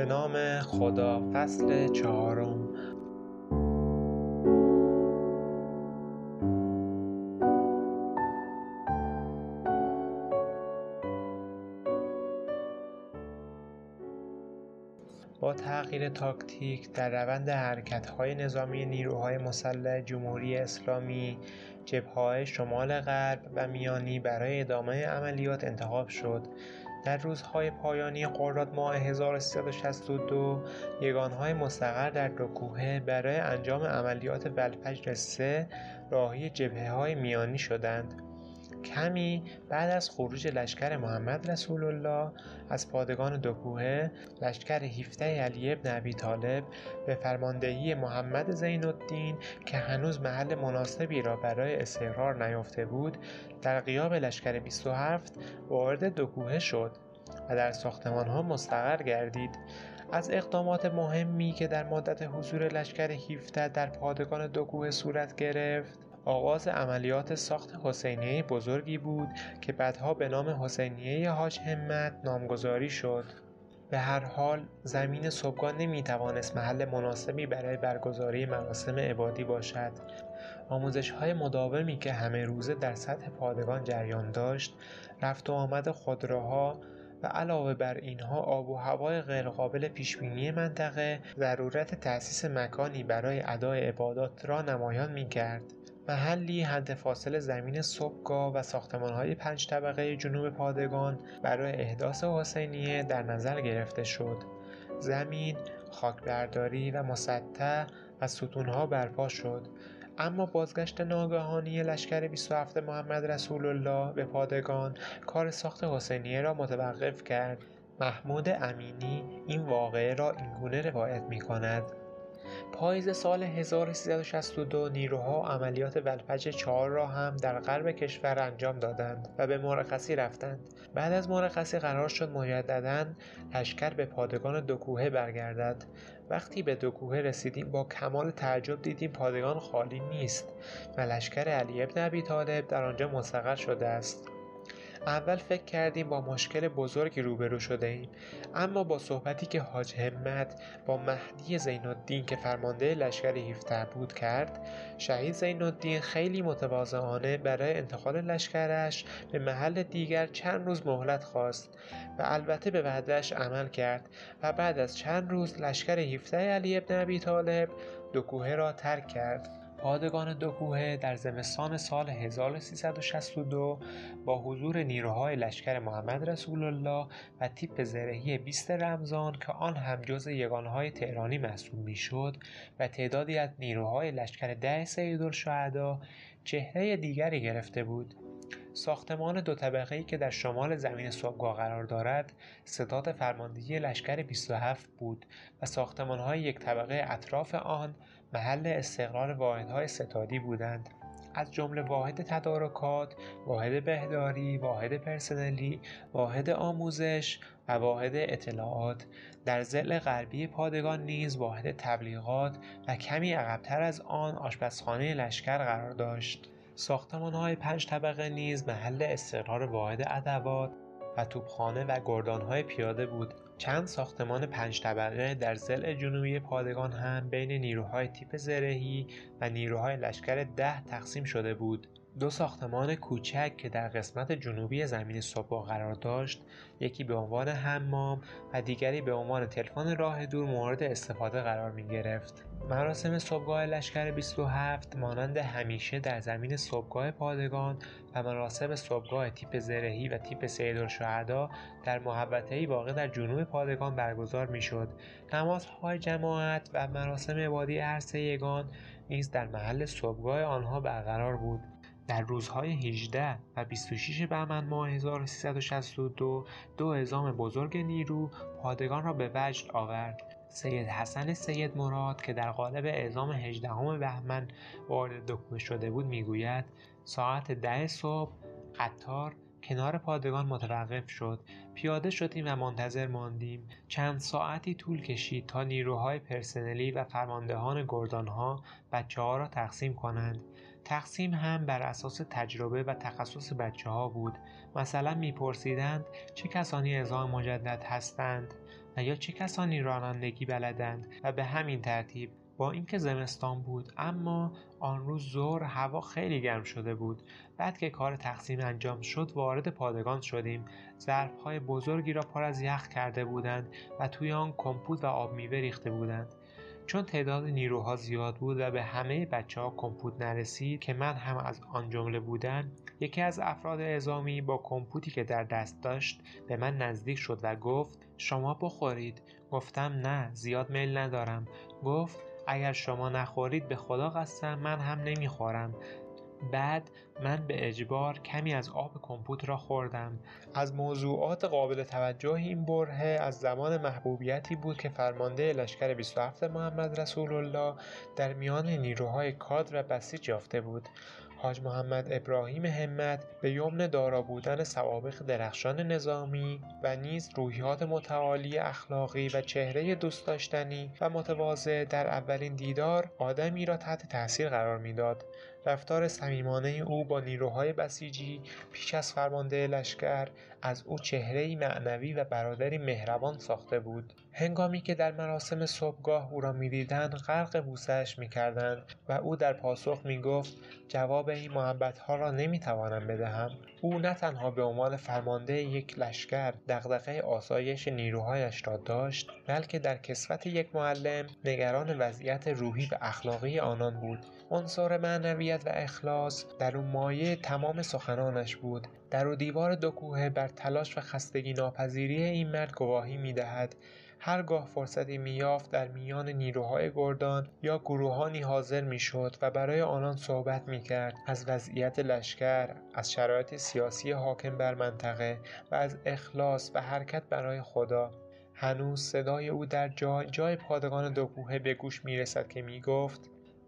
به نام خدا فصل چهارم. با تغییر تاکتیک در روند حرکت‌های نظامی نیروهای مسلح جمهوری اسلامی جبهه‌های شمال غرب و میانی برای ادامه عملیات انتخاب شد. در روزهای پایانی خرداد ماه 1362 یگانهای مستقر در دو کوهه برای انجام عملیات ولفجر 3 راهی جبهه‌های میانی شدند. کمی بعد از خروج لشکر محمد رسول الله از پادگان دو کوهه لشکر 17 علی بن ابی طالب به فرماندهی محمد زین الدین که هنوز محل مناسبی را برای استقرار نیافته بود در غیاب لشکر 27 وارد دو کوهه شد و در ساختمانها مستقر گردید. از اقدامات مهمی که در مدت حضور لشکر 17 در پادگان دو کوه صورت گرفت آغاز عملیات ساخت حسینیه بزرگی بود که بعدها به نام حسینیه حاج همت نامگذاری شد به هر حال زمین صبحگاه نمی توانست محل مناسبی برای برگزاری مراسم عبادی باشد آموزش های مداومی که همه روزه در سطح پادگان جریان داشت رفت و آمد خودروها و علاوه بر اینها آب و هوای غیرقابل پیشبینی منطقه ضرورت تأسیس مکانی برای ادای عبادات را نمایان می کرد. محلی حد فاصل زمین صبحگاه و ساختمانهای پنج طبقه جنوب پادگان برای احداث حسینیه در نظر گرفته شد. زمین خاکبرداری و مسطح و ستونها برپا شد. اما بازگشت ناگهانی لشکر 27 محمد رسول الله به پادگان کار ساخت حسینیه را متوقف کرد. محمود امینی این واقعه را اینگونه روایت می کند پاییز سال 1362 نیروها عملیات ولفجر 4 را هم در غرب کشور انجام دادند و به مرخصی رفتند. بعد از مرخصی قرار شد مجددا لشکر به پادگان دو کوهه برگردد. وقتی به دو کوهه رسیدیم با کمال تعجب دیدیم پادگان خالی نیست و لشکر علی ابن ابی طالب در آنجا مستقر شده است. اول فکر کردیم با مشکل بزرگی روبرو شده ایم. اما با صحبتی که حاج همت با مهدی زین الدین که فرمانده لشکر 17 بود کرد شهید زین الدین خیلی متواضعانه برای انتقال لشکرش به محل دیگر چند روز مهلت خواست و البته به وعدهش عمل کرد و بعد از چند روز لشکر 17 علی ابن ابی طالب دو کوهه را ترک کرد. پادگان دو در زمستان سال 1362 با حضور نیروهای لشکر محمد رسول الله و تیپ زرهی 20 رمضان که آن هم جز یگانهای تهرانی محسوب می‌شد و تعدادی از نیروهای لشکر ده سیدالشهدا چهره دیگری گرفته بود. ساختمان دو طبقه که در شمال زمین صبحگاه قرار دارد ستاد فرماندهی لشکر 27 بود و ساختمانهای یک طبقه اطراف آن محل استقرار واحدهای ستادی بودند. از جمله واحد تدارکات، واحد بهداری، واحد پرسنلی، واحد آموزش و واحد اطلاعات. در زل غربی پادگان نیز واحد تبلیغات و کمی عقبتر از آن آشپزخانه لشکر قرار داشت. ساختمان های پنج طبقه نیز محل استقرار واحد ادوات و توپخانه و گردانهای پیاده بود. چند ساختمان پنج طبقه در ضلع جنوبی پادگان هم بین نیروهای تیپ زرهی و نیروهای لشکر ده تقسیم شده بود. دو ساختمان کوچک که در قسمت جنوبی زمین صبح قرار داشت یکی به عنوان حمام و دیگری به عنوان تلفن راه دور مورد استفاده قرار می گرفت. مراسم صبحگاه لشکر 27 مانند همیشه در زمین صبحگاه پادگان و مراسم صبحگاه تیپ زرهی و تیپ سیدالشهدا در محوطهای واقع در جنوب پادگان برگزار می‌شد نمازهای جماعت و مراسم عبادی هر سه یگان نیز در محل صبحگاه آنها برقرار بود. در روزهای 18 و 26 بهمن ماه 1362 دو اعزام بزرگ نیرو پادگان را به وجد آورد. سید حسن سید مراد که در قالب اعزام 18 بهمن وارد دکمه شده بود می‌گوید ساعت ده صبح قطار کنار پادگان متوقف شد. پیاده شدیم و منتظر ماندیم. چند ساعتی طول کشید تا نیروهای پرسنلی و فرماندهان گردانها بچه ها را تقسیم کنند. تقسیم هم بر اساس تجربه و تخصص بچه ها بود. مثلا میپرسیدند چه کسانی اعزام مجدد هستند و یا چه کسانی رانندگی بلدند و به همین ترتیب با اینکه زمستان بود اما آن روز ظهر هوا خیلی گرم شده بود. بعد که کار تقسیم انجام شد وارد پادگان شدیم. ظرفهای بزرگی را پر از یخ کرده بودند و توی آن کمپوت و آب میوه ریخته بودند. چون تعداد نیروها زیاد بود و به همه بچه ها کمپوت نرسید که من هم از آن جمله بودم یکی از افراد اعزامی با کمپوتی که در دست داشت به من نزدیک شد و گفت شما بخورید. گفتم نه زیاد میل ندارم. گفت اگر شما نخورید به خدا قسم من هم نمی‌خورم. بعد من به اجبار کمی از آب کمپوت را خوردم. از موضوعات قابل توجه این برهه از زمان محبوبیتی بود که فرمانده لشکر 27 محمد رسول الله در میان نیروهای کادر بسیج یافته بود. حاج محمد ابراهیم همت به یمن دارا بودن سوابق درخشان نظامی و نیز روحیات متعالی اخلاقی و چهره دوست داشتنی و متواضع در اولین دیدار آدمی را تحت تاثیر قرار می‌داد. رفتار صمیمانه او با نیروهای بسیجی پیش از فرمانده لشکر از او چهرهای معنوی و برادری مهربان ساخته بود. هنگامی که در مراسم صبحگاه او را می‌دیدند غرق بوسهاش می‌کردند و او در پاسخ می‌گفت جواب این محبتها را نمی‌توانم بدهم. او نه تنها به عنوان فرمانده یک لشکر دغدغه آسایش نیروهایش را داشت بلکه در کسوت یک معلم نگران وضعیت روحی و اخلاقی آنان بود. عنصر معنویت و اخلاص در او مایه تمام سخنانش بود. در و دیوار دو کوهه بر تلاش و خستگی ناپذیری این مرد گواهی می‌دهد. هرگاه فرصتی مییافت در میان نیروهای گردان یا گروهانی حاضر می‌شد و برای آنان صحبت می‌کرد. از وضعیت لشکر از شرایط سیاسی حاکم بر منطقه و از اخلاص و حرکت برای خدا. هنوز صدای او در جای جای پادگان دو کوهه به گوش می‌رسد که می‌گفت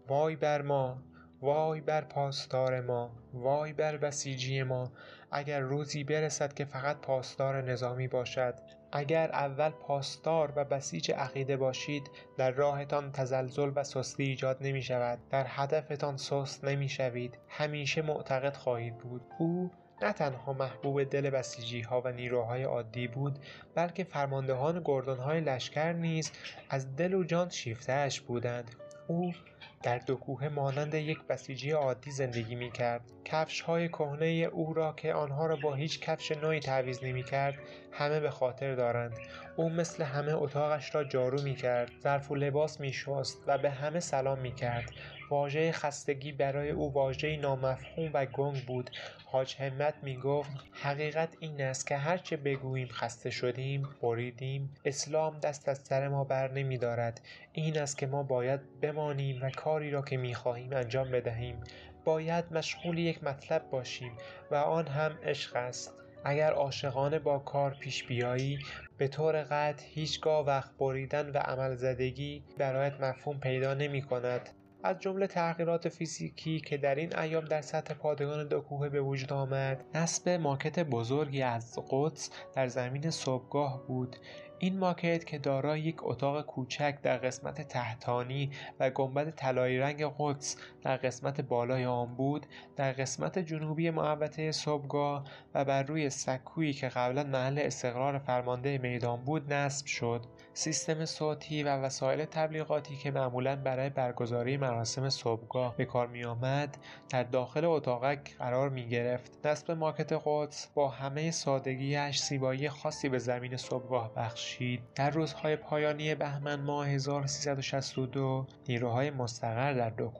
وای بر ما وای بر پاسدار ما وای بر بسیجی ما. اگر روزی برسد که فقط پاسدار نظامی باشد اگر اول پاسدار و بسیج عقیده باشید در راهتان تزلزل و سستی ایجاد نمی شود در هدفتان سست نمی شوید همیشه معتقد خواهید بود. او نه تنها محبوب دل بسیجی ها و نیروهای عادی بود بلکه فرماندهان گردان های لشکر نیز از دل و جان شیفتهاش بودند. او در دو کوه مانند یک بسیجی عادی زندگی می کرد کفش های کهنه او را که آنها را با هیچ کفش نوعی تعویض نمی کرد همه به خاطر دارند. او مثل همه اتاقش را جارو می کرد ظرف و لباس می شست و به همه سلام می کرد واژه خستگی برای او واژه نامفهوم و گنگ بود. حاج همت می گفت حقیقت این است که هرچه بگوییم خسته شدیم بریدیم اسلام دست از سر ما بر نمی دارد این است که ما باید بمانیم و کاری را که می خواهیم انجام بدهیم. باید مشغول یک مطلب باشیم و آن هم عشق است. اگر عاشقانه با کار پیش بیایی به طور قطع هیچگاه وقت بریدن و عمل زدگی برایت مفهوم پیدا نمی کند از جمله تغییرات فیزیکی که در این ایام در سطح پادگان دو کوهه به وجود آمد نصب ماکت بزرگی از قدس در زمین صبحگاه بود. این ماکت که دارای یک اتاق کوچک در قسمت تحتانی و گنبد طلایی رنگ قدس در قسمت بالای آن بود در قسمت جنوبی محوطه صبحگاه و بر روی سکویی که قبلا محل استقرار فرمانده میدان بود نصب شد. سیستم صوتی و وسایل تبلیغاتی که معمولا برای برگزاری مراسم صبحگاه به کار می آمد در داخل اتاقک قرار می گرفت نصب ماکت قدس با همه سادگیش زیبایی خاصی به زمین صبحگاه بخشید. در روزهای پایانی بهمن ماه 1362 نیروهای مستقر در دو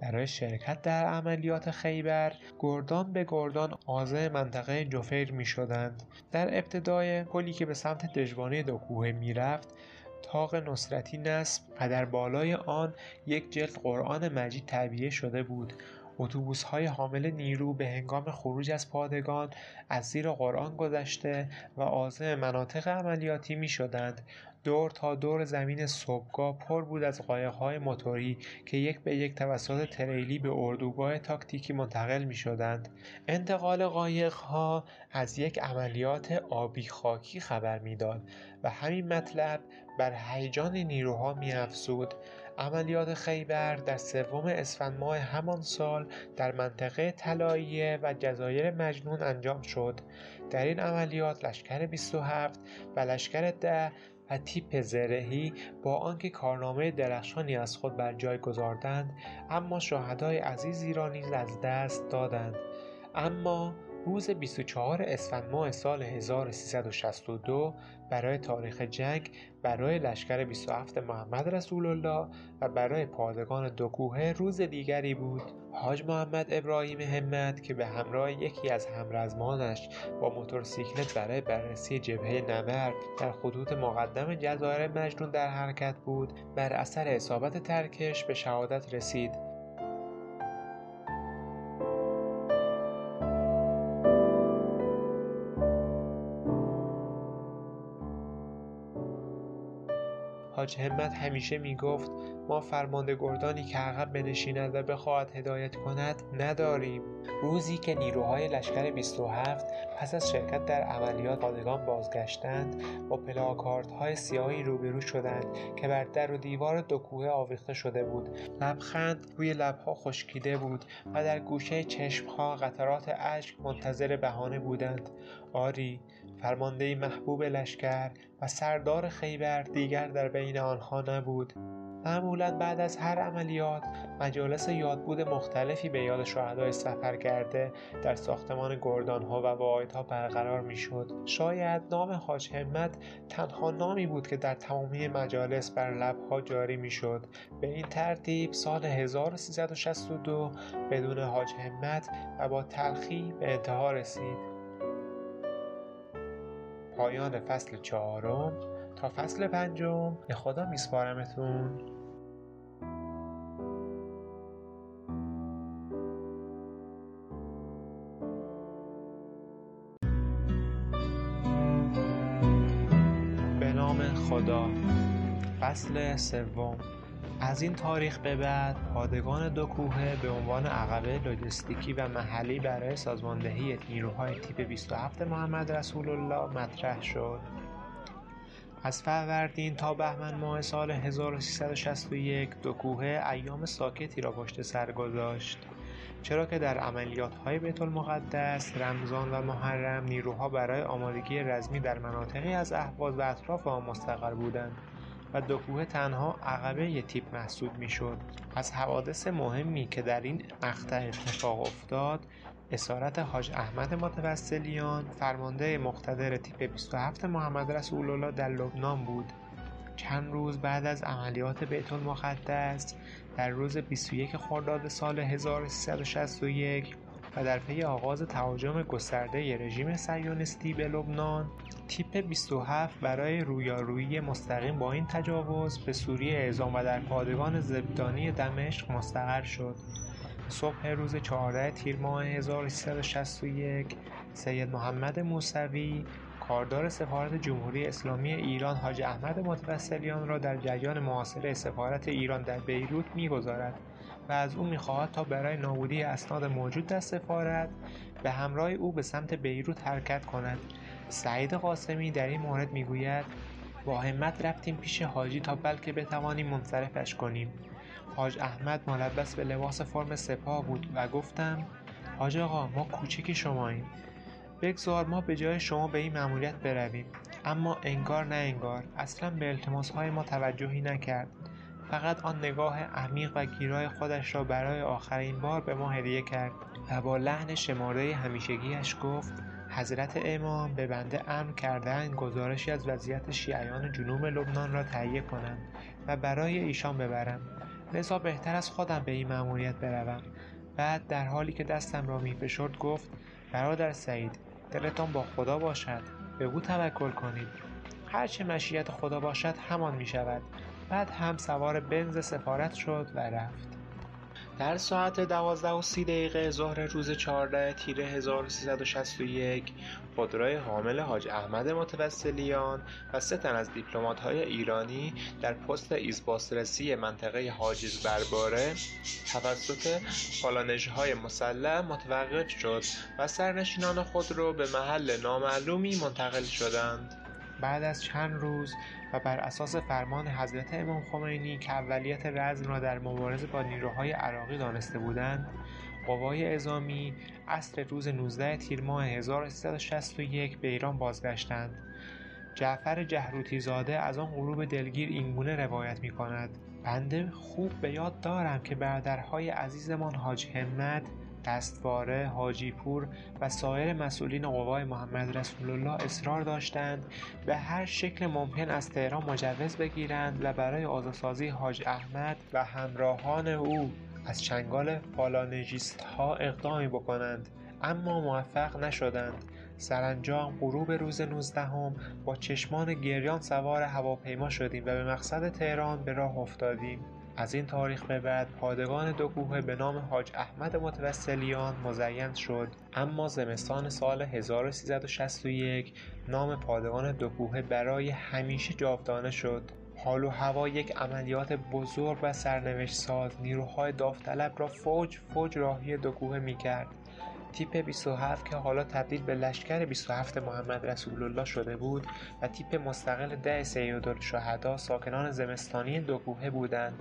برای شرکت در عملیات خیبر گردان به گردان آزه منطقه جفیر می شدند در ابتدای پلی که به سمت دژوانه دو کوهه می رفت تاق نصرتی نصب و در بالای آن یک جلد قرآن مجید تعبیه شده بود. اتوبوس های حامل نیرو به هنگام خروج از پادگان از زیر قرآن گذشته و عازم مناطق عملیاتی می شدند دور تا دور زمین صبحگاه پر بود از قایقهای موتوری که یک به یک توسط تریلی به اردوگاه تاکتیکی منتقل می شدند. انتقال قایقها از یک عملیات آبی خاکی خبر می‌داد و همین مطلب بر هیجان نیروها می افزود. عملیات خیبر در سوم اسفند ماه همان سال در منطقه طلاییه و جزایر مجنون انجام شد در این عملیات لشکر 27 و لشکر ده و تیپ زرهی با آنکه کارنامه درخشانی از خود بر جای گذاردند اما شهدای عزیزی را نیز از دست دادند. اما روز 24 اسفند ماه سال 1362 برای تاریخ جنگ برای لشکر 27 محمد رسول الله و برای پادگان دو کوهه روز دیگری بود. حاج محمد ابراهیم همت که به همراه یکی از همرزمانش با موتورسیکلت برای بررسی جبهه نبرد در خطوط مقدم جزایر مجنون در حرکت بود بر اثر اصابت ترکش به شهادت رسید. حاج همت همیشه می‌گفت ما فرمانده گردانی که عقب بنشیند و بخواهد هدایت کند نداریم. روزی که نیروهای لشکر 27 پس از شرکت در عملیات پادگان بازگشتند با پلاکارت های سیاهی روبرو شدند که بر در و دیوار دو کوه آویخته شده بود. لبخند روی لبها خشکیده بود و در گوشه چشمها قطرات اشک منتظر بهانه بودند. آری فرمانده محبوب لشکر و سردار خیبر دیگر در بین آنها نبود. معمولا بعد از هر عملیات مجالس یادبود مختلفی به یاد شهدای سفر کرده در ساختمان گردانها و واحدها برقرار می‌شد. شاید نام حاج همت تنها نامی بود که در تمامی مجالس بر لبها جاری می‌شد. به این ترتیب سال 1362 بدون حاج همت و با تلخی به انتها رسید. پایان فصل چهارم تا فصل پنجم. به خدا میسپارمتون. به نام خدا. فصل سوم. از این تاریخ به بعد پادگان دو کوهه به عنوان عقبه لوجستیکی و محلی برای سازماندهی نیروهای تیپ 27 محمد رسول الله مطرح شد. از فروردین تا بهمن ماه سال 1361 دو کوهه ایام ساکتی را پشت سر گذاشت. چرا که در عملیات های بیت المقدس، رمضان و محرم نیروها برای آمادگی رزمی در مناطقی از اهواز و اطراف آن مستقر بودند. و دو تنها عقبه تیپ محسوب می‌شد. از حوادث مهمی که در این مقطع اتفاق افتاد اسارت حاج احمد متوسلیان فرمانده مقتدر تیپ 27 محمد رسول الله در لبنان بود. چند روز بعد از عملیات بیت المقدس در روز 21 خرداد سال 1361 در پی آغاز تهاجم گسترده رژیم صهیونیستی به لبنان تیپ 27 برای رویارویی مستقیم با این تجاوز به سوریه اعزام و در پادگان زبدانی دمشق مستقر شد. صبح روز 14 تیر ماه 1361 سید محمد موسوی کاردار سفارت جمهوری اسلامی ایران حاج احمد متوسلیان را در جریان معاصره سفارت ایران در بیروت می‌گذارد. و از او می‌خواهد تا برای نابودی اسناد موجود در سفارت به همراه او به سمت بیروت حرکت کند. سعید قاسمی در این مورد می‌گوید با همت رفتیم پیش حاجی تا بلکه بتوانیم منصرفش کنیم. حاج احمد ملبس به لباس فرم سپاه بود و گفتم حاج آقا ما کوچک شماییم بگذار ما به جای شما به این مأموریت برویم. اما انگار نه انگار اصلا به التماس های ما توجهی نکرد. فقط آن نگاه عمیق و گیرای خودش را برای آخرین بار به ما هدیه کرد و با لحن شماره همیشگیش گفت حضرت امام به بنده امر کردن گزارشی از وضعیت شیعیان جنوب لبنان را تهیه کنم و برای ایشان ببرم. لذا بهتر از خودم به این مأموریت بروم. بعد در حالی که دستم را میفشرد گفت برادر سعید دلتان با خدا باشد به او توکل کنید. هرچه مشیت خدا باشد همان می شود بعد هم سوار بنز سفارت شد و رفت. در ساعت دوازده و سی دقیقه ظهر روز 14 تیر 1361 خودروی حامل حاج احمد متوسلیان و سه تن از دیپلمات های ایرانی در پست ایزباسرسی منطقه حاجز برباره توسط های مسلح متوقف شد و سرنشینان خود رو به محل نامعلومی منتقل شدند. بعد از چند روز و بر اساس فرمان حضرت امام خمینی که اولیت رزم را در مبارزه با نیروهای عراقی دانسته بودند قوای اعزامی عصر روز 19 تیر ماه 1361 به ایران بازگشتند. جعفر جهروتی زاده از آن غروب دلگیر اینگونه روایت می کند بنده خوب به یاد دارم که برادرهای عزیزمان حاج همت دستواره، حاجی پور و سایر مسئولین قوای محمد رسول الله اصرار داشتند به هر شکل ممکن از تهران مجوز بگیرند و برای آزادسازی حاج احمد و همراهان او از چنگال ها اقدامی بکنند. اما موفق نشدند. سرانجام غروب روز نوزدهم با چشمان گریان سوار هواپیما شدیم و به مقصد تهران به راه افتادیم. از این تاریخ به بعد پادگان دو به نام حاج احمد متوسلیان مزین شد اما زمستان سال 1361 نام پادگان دو برای همیشه جاودانه شد. حال و هوا یک عملیات بزرگ و سرنوشت ساز نیروهای داوطلب را فوج فوج راهی دو کوه می کرد تیپ 27 که حالا تبدیل به لشکر 27 محمد رسول الله شده بود و تیپ مستقل ده الشهدا ساکنان زمستانی دو بودند.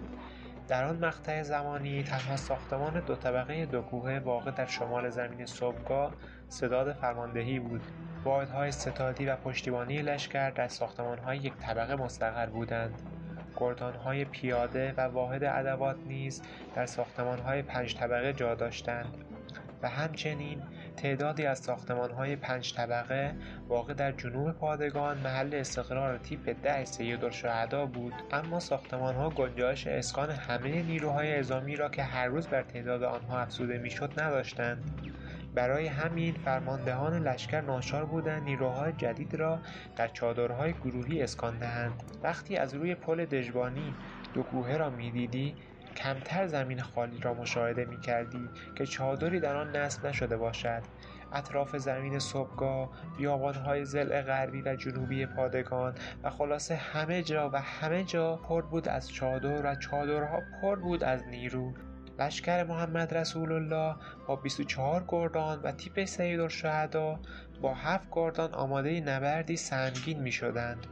در آن مقطع زمانی تنها ساختمان دو طبقه دو واقع در شمال زمین صبحگاه صداد فرماندهی بود. واحدهای ستادی و پشتیبانی لشکر در ساختمانهای یک طبقه مستقر بودند. گردانهای پیاده و واحد ادوات نیز در ساختمانهای پنج طبقه جا داشتند. و همچنین تعدادی از ساختمانهای پنج طبقه واقع در جنوب پادگان محل استقرار تیپ ده سیدالشهدا بود. اما ساختمانها گنجایش اسکان همه نیروهای اعزامی را که هر روز بر تعداد آنها افزوده می‌شد نداشتند. برای همین فرماندهان لشکر ناچار بودند نیروهای جدید را در چادرهای گروهی اسکان دهند. وقتی از روی پل دژبانی دو کوهه را می‌دیدی کمتر زمین خالی را مشاهده می کردی که چادری در آن نصب نشده باشد. اطراف زمین صبحگاه بیابانهای زل غربی و جنوبی پادگان و خلاصه همه جا و همه جا پر بود از چادر و چادرها پر بود از نیرو. لشکر محمد رسول الله با 24 گردان و تیپ سید الشهدا با هفت گردان آماده نبردی سنگین می شدند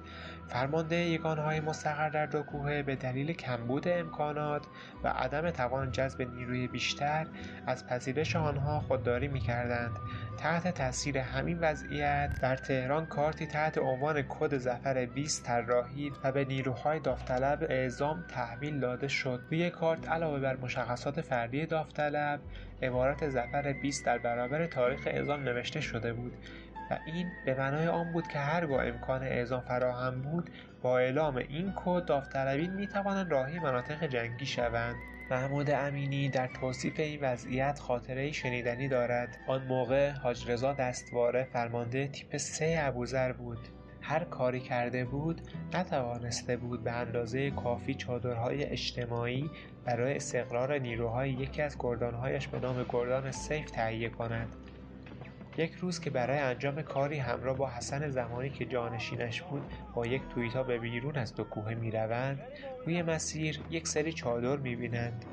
فرمانده یگانهای مستقر در دو کوه به دلیل کمبود امکانات و عدم توان جذب نیروی بیشتر از پذیرش آنها خودداری می‌کردند. تحت تاثیر همین وضعیت در تهران کارتی تحت عنوان کد زفر 20 طراحی و به نیروهای داوطلب اعزام تحویل داده شد. روی کارت علاوه بر مشخصات فردی داوطلب عبارت زفر 20 در برابر تاریخ اعزام نوشته شده بود. و این به معنای آن بود که هرگاه امکان اعزام فراهم بود با اعلام این کد داوطلبین می‌توانند راهی مناطق جنگی شوند. محمود امینی در توصیف این وضعیت خاطره شنیدنی دارد. آن موقع حاج رضا دستواره فرمانده تیپ سه ابوذر بود. هر کاری کرده بود نتوانسته بود به اندازه کافی چادرهای اجتماعی برای استقرار نیروهای یکی از گردانهایش به نام گردان سیف تهیه کند. یک روز که برای انجام کاری همراه با حسن زمانی که جانشینش بود با یک تویتا به بیرون از دو کوه می‌روند روی مسیر یک سری چادر می‌بینند.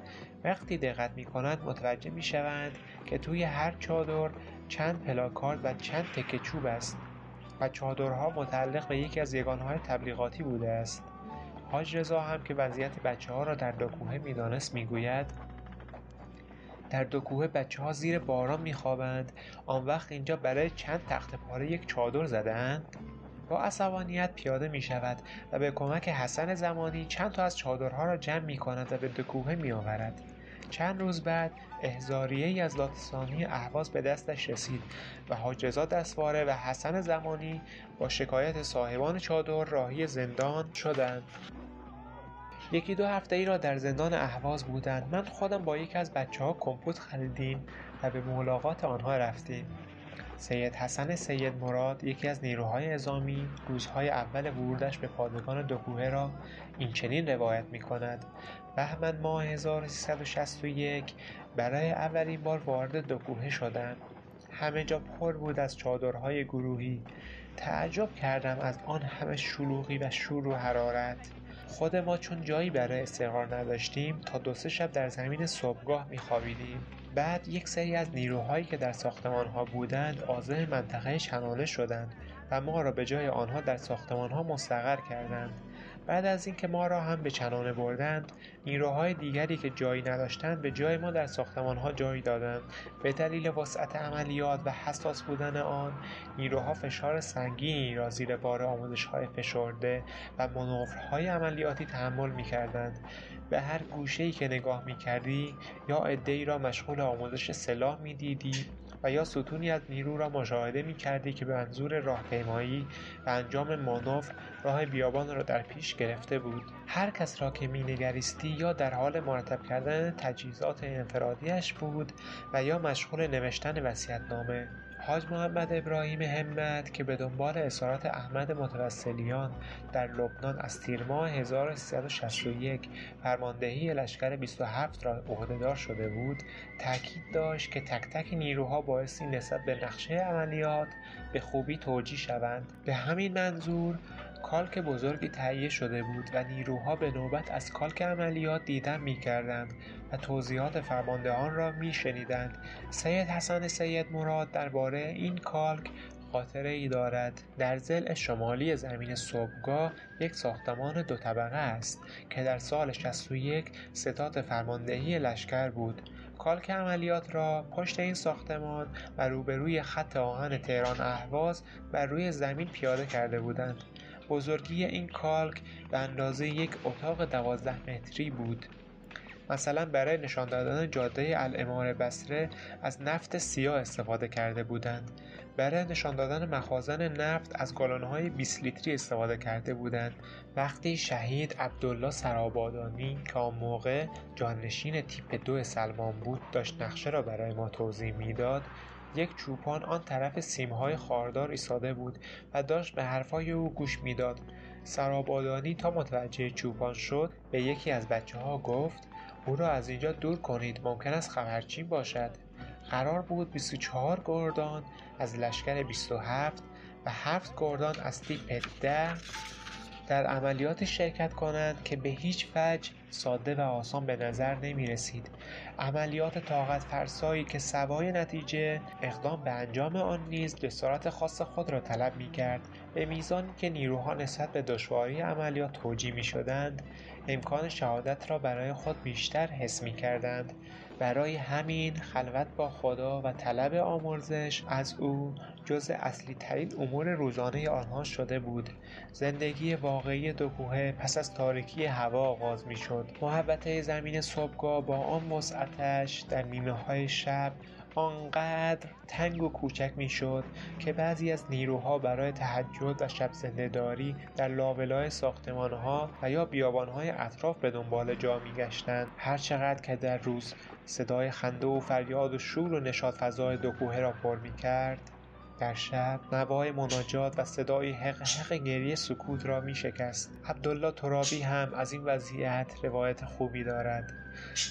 وقتی دقت می‌کنند متوجه می‌شوند که توی هر چادر چند پلاکارد و چند تکه چوب است و چادرها متعلق به یکی از یگانهای تبلیغاتی بوده است. حاج رضا هم که وضعیت بچه ها را در دو کوه می‌دانست می‌گوید در دو کوه بچه ها زیر باران میخوابند. آن وقت اینجا برای چند تخت پاره یک چادر زدند. با عصبانیت پیاده می شود و به کمک حسن زمانی چند تا از چادرها را جمع می کند و به دو کوه می آورد. چند روز بعد احزاریه ای از لاتسانی اهواز به دستش رسید و حاجزا دستواره و حسن زمانی با شکایت صاحبان چادر راهی زندان شدند. یکی دو هفته ای را در زندان اهواز بودند. من خودم با یکی از بچه ها کمپوت خریدیم و به ملاقات آنها رفتیم. سید حسن سید مراد یکی از نیروهای ازامی روزهای اول ورودش به پادگان دو را این چنین روایت می کند بهمن ماه 1361 برای اولین بار وارد دو کوهه شدم. همه جا پر بود از چادرهای گروهی. تعجب کردم از آن همه شلوغی و شور و حرارت. خود ما چون جایی برای استقرار نداشتیم تا دو سه شب در زمین صبحگاه میخوابیدیم. بعد یک سری از نیروهایی که در ساختمان ها بودند عازم منطقه شنانه شدند و ما را به جای آنها در ساختمان ها مستقر کردند. بعد از اینکه ما را هم به چنانه بردند نیروهای دیگری که جایی نداشتند به جای ما در ساختمانها جای دادند. به دلیل وسعت عملیات و حساس بودن آن نیروها فشار سنگینی را زیر بار آموزشهای فشرده و منورهای عملیاتی تحمل می‌کردند. به هر گوشهای که نگاه می‌کردی یا عدهای را مشغول آموزش سلاح می‌دیدی و یا ستونی از نیرو را مشاهده می کردی که به منظور راهپیمایی و انجام مانور راه بیابان را در پیش گرفته بود. هر کس را که مینگریستی یا در حال مرتب کردن تجهیزات انفرادیش بود و یا مشغول نوشتن وصیت‌نامه. حاج محمد ابراهیم همت که به دنبال اسارت احمد متوسلیان در لبنان از تیر ماه 1361 فرماندهی لشکر 27 را عهدهدار شده بود تاکید داشت که تک تک نیروها بایستی نسبت به نقشه عملیات به خوبی توجیه شوند. به همین منظور کالک بزرگی تهیه شده بود و نیروها به نوبت از کالک عملیات دیدن می‌کردند و توضیحات فرماندهان را میشنیدند. سید حسن سید مراد درباره این کالک خاطره ای دارد. در ضلع شمالی زمین صبحگاه یک ساختمان دو طبقه است که در سال 61 ستاد فرماندهی لشکر بود. کالک عملیات را پشت این ساختمان و روبروی خط آهن تهران اهواز بر روی زمین پیاده کرده بودند. بزرگی این کالک به اندازه یک اتاق دوازده متری بود. مثلا برای نشان دادن جاده الامار بسره از نفت سیاه استفاده کرده بودند. برای نشان دادن مخازن نفت از گالانهای 20 لیتری استفاده کرده بودند. وقتی شهید عبدالله سرابادانی که آن موقع جانشین تیپ دو سلمان بود داشت نقشه را برای ما توضیح می‌داد یک چوپان آن طرف سیمهای خاردار ایستاده بود و داشت به حرفهای او گوش می‌داد. سرابادانی تا متوجه چوپان شد به یکی از بچه ها گفت او را از اینجا دور کنید ممکن است خبرچین باشد. قرار بود 24 گردان از لشکر 27 و 7 گردان از تیپ 10 در عملیات شرکت کنند که به هیچ وجه ساده و آسان به نظر نمی رسید عملیات طاقت فرسایی که سوای نتیجه اقدام به انجام آن نیز جسارت خاص خود را طلب می کرد به میزانی که نیروها نسبت به دشواری عملیات توجیه می شدند امکان شهادت را برای خود بیشتر حس می کردند برای همین خلوت با خدا و طلب آمرزش از او جز اصلی ترین امور روزانه آنها شده بود. زندگی واقعی دو پس از تاریکی هوا آغاز می شد زمین صبحگاه با آن وسعتش در نیمه های شب آنقدر تنگ و کوچک می‌شد که بعضی از نیروها برای تهجد و شب داری در لابلای ساختمانها و یا بیابانهای اطراف به دنبال جا میگشتند. هرچقدر که در روز صدای خنده و فریاد و شور و نشاط فضای دو را پر می‌کرد در شب نوای مناجات و صدای حق حق گریه سکوت را می شکست عبدالله ترابی هم از این وضعیت روایت خوبی دارد.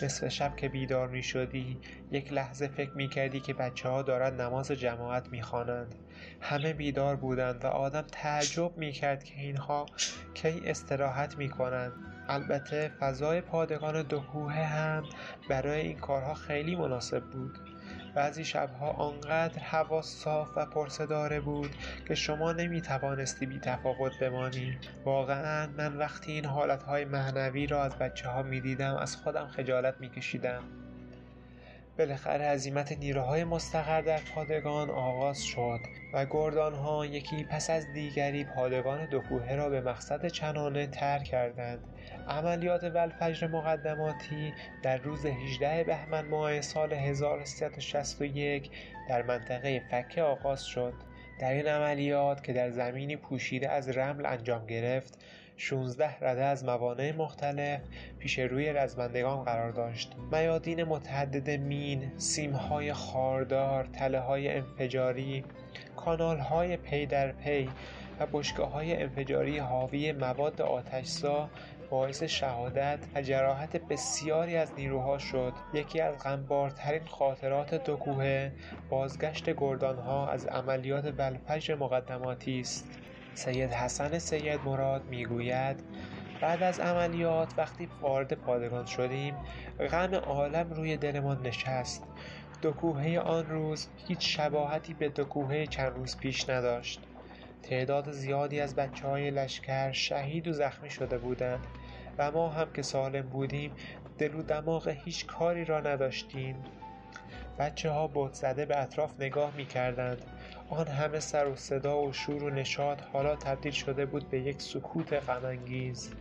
نصف شب که بیدار می شدی یک لحظه فکر می کردی که بچه ها دارند نماز جماعت می خوانند همه بیدار بودند و آدم تعجب می کرد که اینها کی استراحت می کنند البته فضای پادگان دو هم برای این کارها خیلی مناسب بود. بعضی شبها آنقدر هوا صاف و پرصداره بود که شما نمی توانستی بی تفاوت بمانی. واقعا من وقتی این حالتهای معنوی را از بچه ها می دیدم از خودم خجالت می کشیدم بالاخره هزیمت نیروهای مستقر در پادگان آغاز شد و گردانها یکی پس از دیگری پادگان دو کوهه را به مقصد چنانه ترک کردند. عملیات ولفجر مقدماتی در روز 18 بهمن ماه سال 1361 در منطقه فکه آغاز شد. در این عملیات که در زمینی پوشیده از رمل انجام گرفت 16 رده از موانع مختلف پیش روی رزمندگان قرار داشت. میادین متعدد مین، سیمهای خاردار، تله های انفجاری، کانال های پی در پی و بشگاه های انفجاری حاوی مواد آتشزا باعث شهادت و جراحت بسیاری از نیروها شد. یکی از غمبارترین خاطرات دو بازگشت گردانها از عملیات ولفجر مقدماتی است. سید حسن سید مراد می‌گوید بعد از عملیات وقتی وارد پادگان شدیم غم عالم روی دلمان نشست. دو آن روز هیچ شباهتی به دو چند روز پیش نداشت. تعداد زیادی از بچه های لشکر شهید و زخمی شده بودند. و ما هم که سالم بودیم دل و دماغ هیچ کاری را نداشتیم. بچه ها بود زده به اطراف نگاه می کردند آن همه سر و صدا و شور و نشاط حالا تبدیل شده بود به یک سکوت غمانگیز.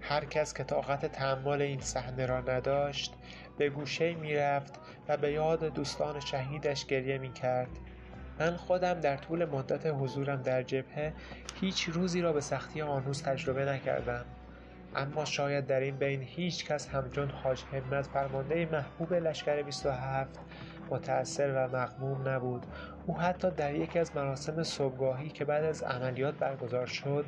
هر کس که طاقت تحمل این صحنه را نداشت به گوشه می رفت و به یاد دوستان شهیدش گریه می کرد من خودم در طول مدت حضورم در جبهه هیچ روزی را به سختی آن روز تجربه نکردم. اما شاید در این بین هیچ کس همچون حاج همت فرمانده محبوب لشکر 27 متأثر و مغموم نبود. او حتی در یکی از مراسم صبحگاهی که بعد از عملیات برگزار شد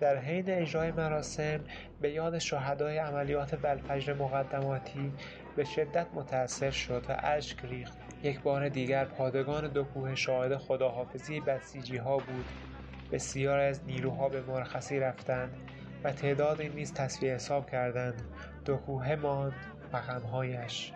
در حین اجرای مراسم به یاد شهدای عملیات بلفجر مقدماتی به شدت متأثر شد و اشک ریخت. یک بار دیگر پادگان دو کوه شاهد خداحافظی بسیجی ها بود. بسیار از نیروها به مرخصی رفتند. و تعدادی نیز تصفیه حساب کردند. دو کوه ماند و غمهایش.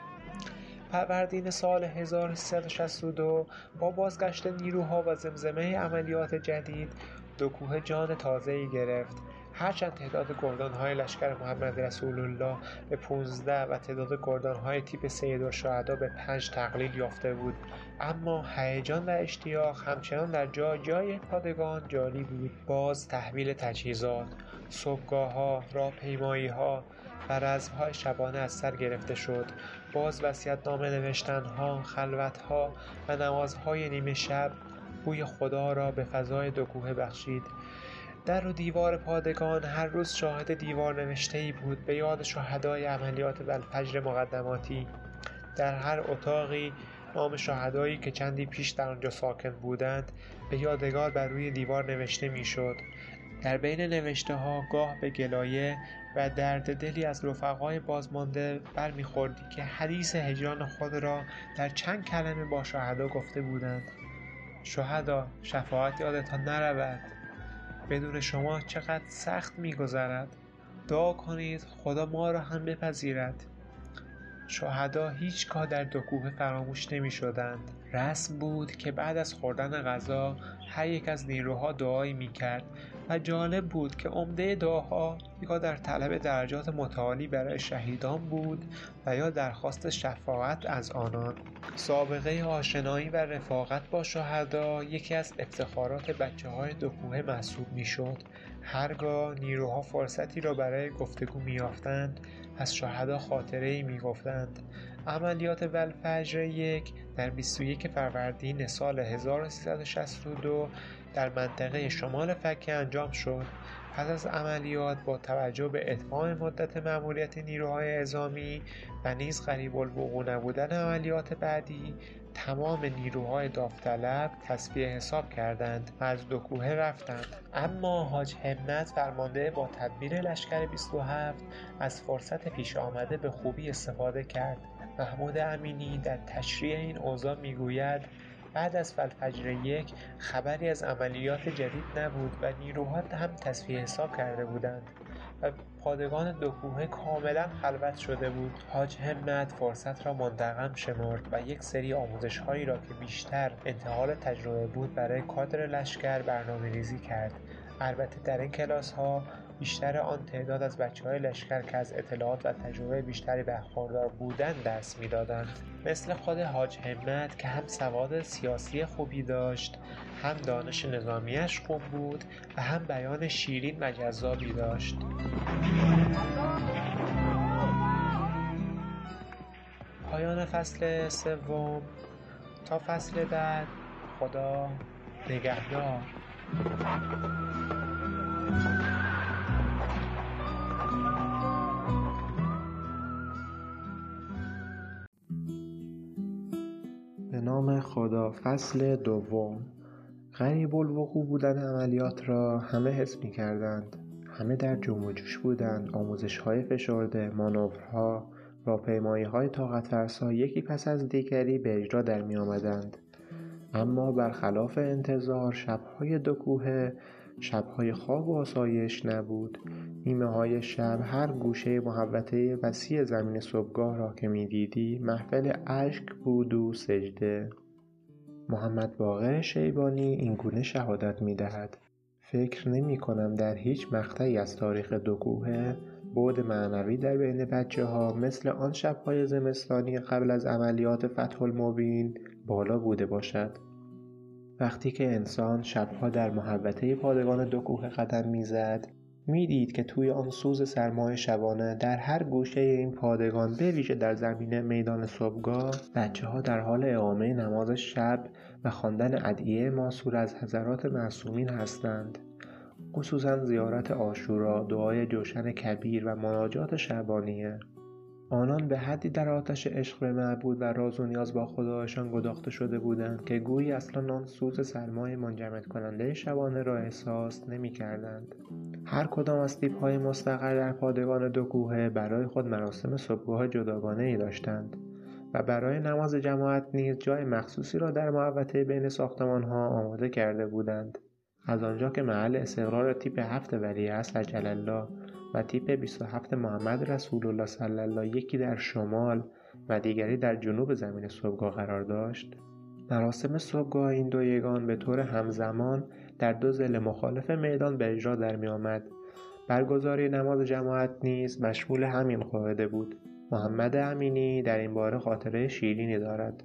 فروردین سال 1362 با بازگشت نیروها و زمزمه عملیات جدید دو کوه جان تازه‌ای گرفت. هرچند تعداد گردانهای لشکر محمد رسول الله به 15 و تعداد گردانهای تیپ سیدالشهدا به پنج تقلیل یافته بود. اما هیجان و اشتیاق همچنان در جا جای پادگان جاری بود. باز تحویل تجهیزات صبحگاهها راهپیماییها و رزمهای شبانه از سر گرفته شد. باز وصیت‌نامه نوشتنها خلوتها و نمازهای نیمه شب بوی خدا را به فضای دو کوه بخشید. در و دیوار پادگان هر روز شاهد دیوار ای بود. به یاد شهدای عملیات بلفجر مقدماتی. در هر اتاقی نام شهدایی که چندی پیش در آنجا ساکن بودند به یادگار بر روی دیوار نوشته می‌شد. در بین نوشته ها گاه به گلایه و درد دلی از رفقای بازمانده برمیخوردی که حدیث هجران خود را در چند کلمه با شهدا گفته بودند. شهدا شفاعت یادتان نرود. بدون شما چقدر سخت میگذرد. دعا کنید خدا ما را هم بپذیرد. شهدا هیچگاه در دو کوه فراموش نمی شدند. رسم بود که بعد از خوردن غذا هر یک از نیروها دعایی می کرد و جالب بود که عمده دعاها یا در طلب درجات متعالی برای شهیدان بود و یا درخواست شفاعت از آنان سابقه آشنایی و رفاقت با شهدا یکی از افتخارات بچه های دو کوه محسوب می شد هرگاه نیروها فرصتی را برای گفتگو میافتند از شهدا خاطره ای می گفتند. عملیات ولفجر یک در 21 فروردین سال 1362 در منطقه شمال فکه انجام شد. پس از عملیات با توجه به اتمام مدت مأموریت نیروهای اعزامی و نیز قریب الوقوع نبودن عملیات بعدی تمام نیروهای داوطلب تصفیه حساب کردند و از دو کوه رفتند. اما حاج همت فرمانده با تدبیر لشکر 27 از فرصت پیش آمده به خوبی استفاده کرد. محمود امینی در تشریح این اوضاع می‌گوید بعد از فلفجر یک خبری از عملیات جدید نبود و نیروها هم تصفیه حساب کرده بودند و پادگان دو کوه کاملا خلوت شده بود. حاج همت فرصت را منتقم شمرد و یک سری آموزش هایی را که بیشتر انتقال تجربه بود برای کادر لشکر برنامه ریزی کرد. البته در این کلاس ها بیشتر آن تعداد از بچه های لشکر که از اطلاعات و تجربه بیشتری برخوردار بودند دست می‌دادند. مثل خود حاج همت که هم سواد سیاسی خوبی داشت هم دانش نظامیش خوب بود و هم بیان شیرین و جذابی داشت. پایان فصل سوم. تا فصل بعد خدا نگهدار. خدا فصل دوم. غریب الوقوع بودن عملیات را همه حس می کردند همه در و جوش بودند. آموزش های فشرده مانورها راهپیمایی های طاقت فرسا یکی پس از دیگری به اجرا در می آمدند اما برخلاف انتظار شبهای دو کوه شبهای خواب و آسایش نبود. نیمه های شب هر گوشه محوطه وسیع زمین صبحگاه را که می‌دیدی محفل اشک بود و سجده. محمد باقر شیبانی این گونه شهادت می دهد فکر نمی کنم در هیچ مقطعی از تاریخ دو کوهه بعد معنوی در بین بچه ها مثل آن شبهای زمستانی قبل از عملیات فتح المبین بالا بوده باشد. وقتی که انسان شبها در محوطه پادگان دو کوه قدم می‌زد می‌دید که توی آن سوز سرمای شبانه در هر گوشه این پادگان به ویژه در زمین میدان صبحگاه بچه ها در حال اقامه نماز شب و خواندن ادعیه ماسور از حضرات معصومین هستند خصوصا زیارت آشورا دعای جوشن کبیر و مناجات شبانیه آنان به حدی در آتش عشق به معبود و راز و نیاز با خدایشان گداخته شده بودند که گویی اصلا آن سوز سرمای منجمد کننده شبانه را احساس نمی کردند. هر کدام از های مستقر در پادگان دو کوهه برای خود مراسم صبحگاه جداگانه ای داشتند و برای نماز جماعت نیز جای مخصوصی را در محوطه بین ساختمان ها آماده کرده بودند. از آنجا که محل استقرار تیپ هفت ولی است عجل الله و تیپ 27 محمد رسول الله صلی الله یکی در شمال و دیگری در جنوب زمین صبحگاه قرار داشت مراسم صبحگاه این دو یگان به طور همزمان در دو زل مخالف میدان به اجرا در می آمد. برگزاری نماز جماعت نیز مشمول همین قاعده بود. محمد امینی در این باره خاطره شیرینی دارد.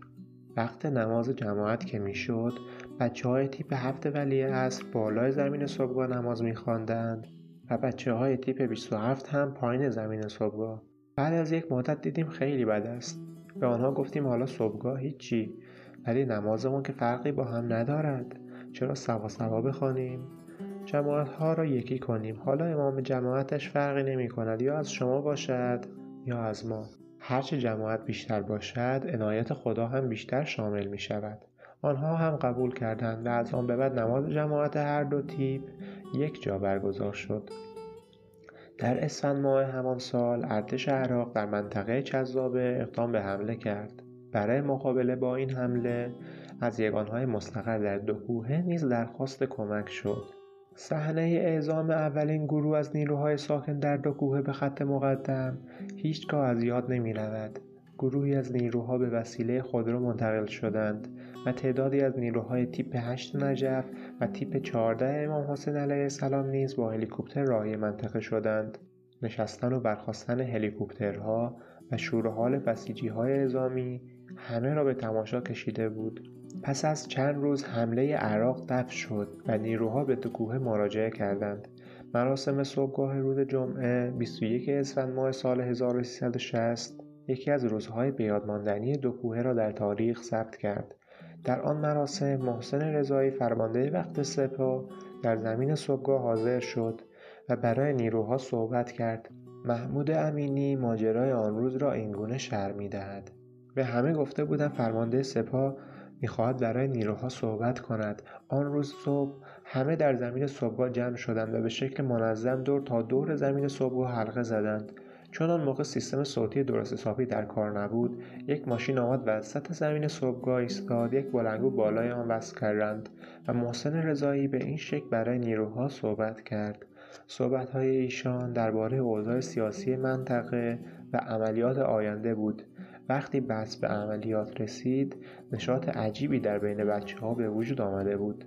وقت نماز جماعت که می‌شد بچه های تیپ هفت ولی اصر بالای زمین صبحگاه نماز میخواندند و بچه های تیپ 27 هم پایین زمین صبحگاه. بعد از یک مدت دیدیم خیلی بد است. به آنها گفتیم حالا صبحگاه هیچی ولی نمازمون که فرقی با هم ندارد. چرا سوا سوا بخوانیم؟ جماعت ها را یکی کنیم. حالا امام جماعتش فرقی نمی کند یا از شما باشد یا از ما. هرچه جماعت بیشتر باشد عنایت خدا هم بیشتر شامل می شود آنها هم قبول کردند و از آن به بعد نماز جماعت هر دو تیپ یک جا برگزار شد. در اسفند ماه همان سال ارتش عراق در منطقه چذابه اقدام به حمله کرد. برای مقابله با این حمله از یگانهای مستقر در دو نیز درخواست کمک شد. صحنه اعزام اولین گروه از نیروهای ساکن در دو به خط مقدم هیچگاه از یاد نمی رود. گروهی از نیروها به وسیله خودرو منتقل شدند و تعدادی از نیروهای تیپ 8 نجف و تیپ 14 امام حسین علیه السلام نیز با هلیکوپتر راهی منطقه شدند. نشستن و برخواستن هلیکوپترها و شور حال بسیجی های اعزامی همه را به تماشا کشیده بود. پس از چند روز حمله عراق دفع شد و نیروها به دو کوه مراجعه کردند. مراسم صبحگاه روز جمعه 21 اسفند ماه سال 1360 یکی از روزهای بیادماندنی دو کوه را در تاریخ ثبت کرد. در آن مراسم محسن رضایی فرمانده وقت سپاه در زمین صبحگاه حاضر شد و برای نیروها صحبت کرد. محمود امینی ماجرای آن روز را اینگونه شرح می‌دهد. به همه گفته بودم فرمانده سپاه می‌خواهد برای نیروها صحبت کند. آن روز صبح همه در زمین صبحگاه جمع شدند و به شکل منظم دور تا دور زمین صبحگاه حلقه زدند. چون آن موقع سیستم صوتی درست حسابی در کار نبود یک ماشین آمد وسط زمین صبحگاه ایستاد یک بلنگو بالای آن وصل کردند و محسن رضایی به این شکل برای نیروها صحبت کرد. صحبتهای ایشان درباره اوضاع سیاسی منطقه و عملیات آینده بود. وقتی بحث به عملیات رسید نشاط عجیبی در بین بچه ها به وجود آمده بود.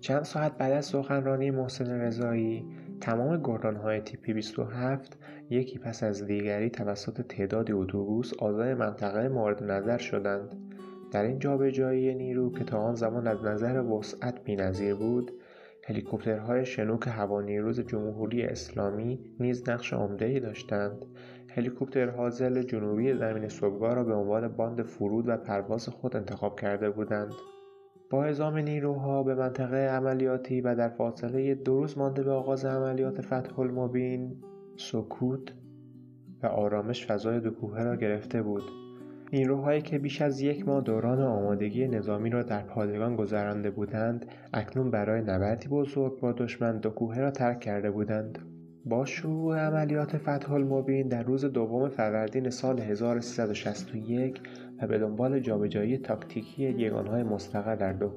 چند ساعت بعد از سخنرانی محسن رضایی تمام های تیپی 27 یکی پس از دیگری توسط تعدادی اتوبوس آزای منطقه مورد نظر شدند. در این جابجایی نیرو که تا آن زمان از نظر وسعت بینظیر بود هلیکوپترهای شنوک هوانیروز جمهوری اسلامی نیز نقش عمدهای داشتند هلیکوپترها زل جنوبی زمین صبحگاه را به عنوان باند فرود و پرواز خود انتخاب کرده بودند. با اعزام نیروها به منطقه عملیاتی و در فاصله دو روز مانده به آغاز عملیات فتح المبین سکوت و آرامش فضای دو را گرفته بود. نیروهایی که بیش از یک ماه دوران آمادگی نظامی را در پادگان گذرانده بودند اکنون برای نبردی بزرگ با دشمن دو را ترک کرده بودند. با شروع عملیات فتح المبین در روز دوم فروردین سال 1361 و به دنبال جابجایی تاکتیکی یگانهای مستقر در دو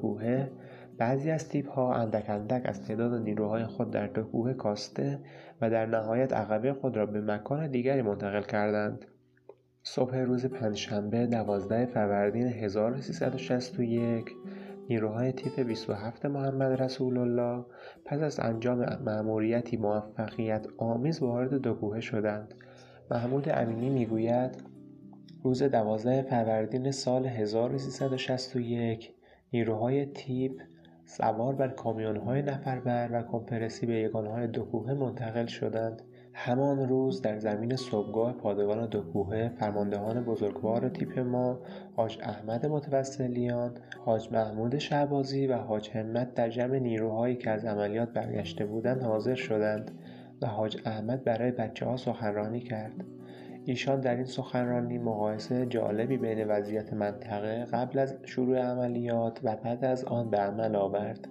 بعضی از تیپها اندک اندک از تعداد نیروهای خود در دو کوه کاسته و در نهایت عقبه خود را به مکان دیگری منتقل کردند. صبح روز پنجشنبه دوازده فروردین 1361 نیروهای تیپ 27 محمد رسول الله پس از انجام مأموریتی موفقیت آمیز وارد دو کوهه شدند. محمود امینی می‌گوید روز دوازده فروردین سال 1361 نیروهای تیپ سوار بر کامیونهای نفربر و کمپرسی به یگانهای دو کوهه منتقل شدند. همان روز در زمین صبحگاه پادگان دو فرماندهان بزرگوار تیپ ما حاج احمد متوسلیان حاج محمود شعبازی و حاج همت در جمع نیروهایی که از عملیات برگشته بودند حاضر شدند و حاج احمد برای بچه ها سخنرانی کرد. ایشان در این سخنرانی مقایسه جالبی بین وضعیت منطقه قبل از شروع عملیات و بعد از آن به عمل آورد.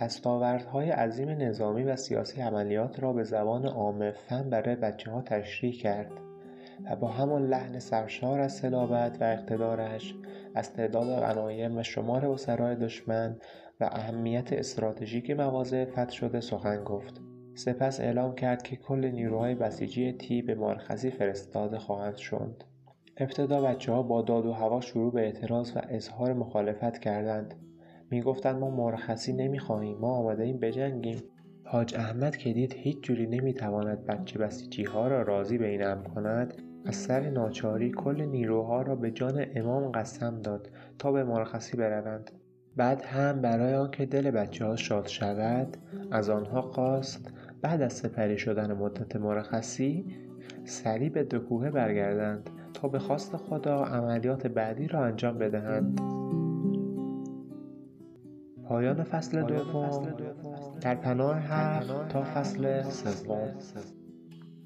دستاوردهای عظیم نظامی و سیاسی عملیات را به زبان عامه فهم برای بچه ها تشریح کرد و با همان لحن سرشار از صلابت و اقتدارش از تعداد غنایم و شمار اسرای دشمن و اهمیت استراتژیک مواضع فتح شده سخن گفت. سپس اعلام کرد که کل نیروهای بسیجی تی به مرخصی فرستاده خواهند شد. ابتدا بچه ها با داد و هوا شروع به اعتراض و اظهار مخالفت کردند. می‌گفتند ما مرخصی نمی‌خواهیم ما آماده بجنگیم. حاج احمد که دید هیچ جوری نمی‌تواند بچه بسیجی ها را راضی به این امر کند از سر ناچاری کل نیروها را به جان امام قسم داد تا به مرخصی بروند. بعد هم برای آنکه دل بچه ها شاد شود از آنها خواست بعد از سپری شدن مدت مرخصی سریع به دکوهه برگردند تا به خواست خدا عملیات بعدی را انجام بدهند. پایان فصل دوم. در پناه حق تا فصل سوم.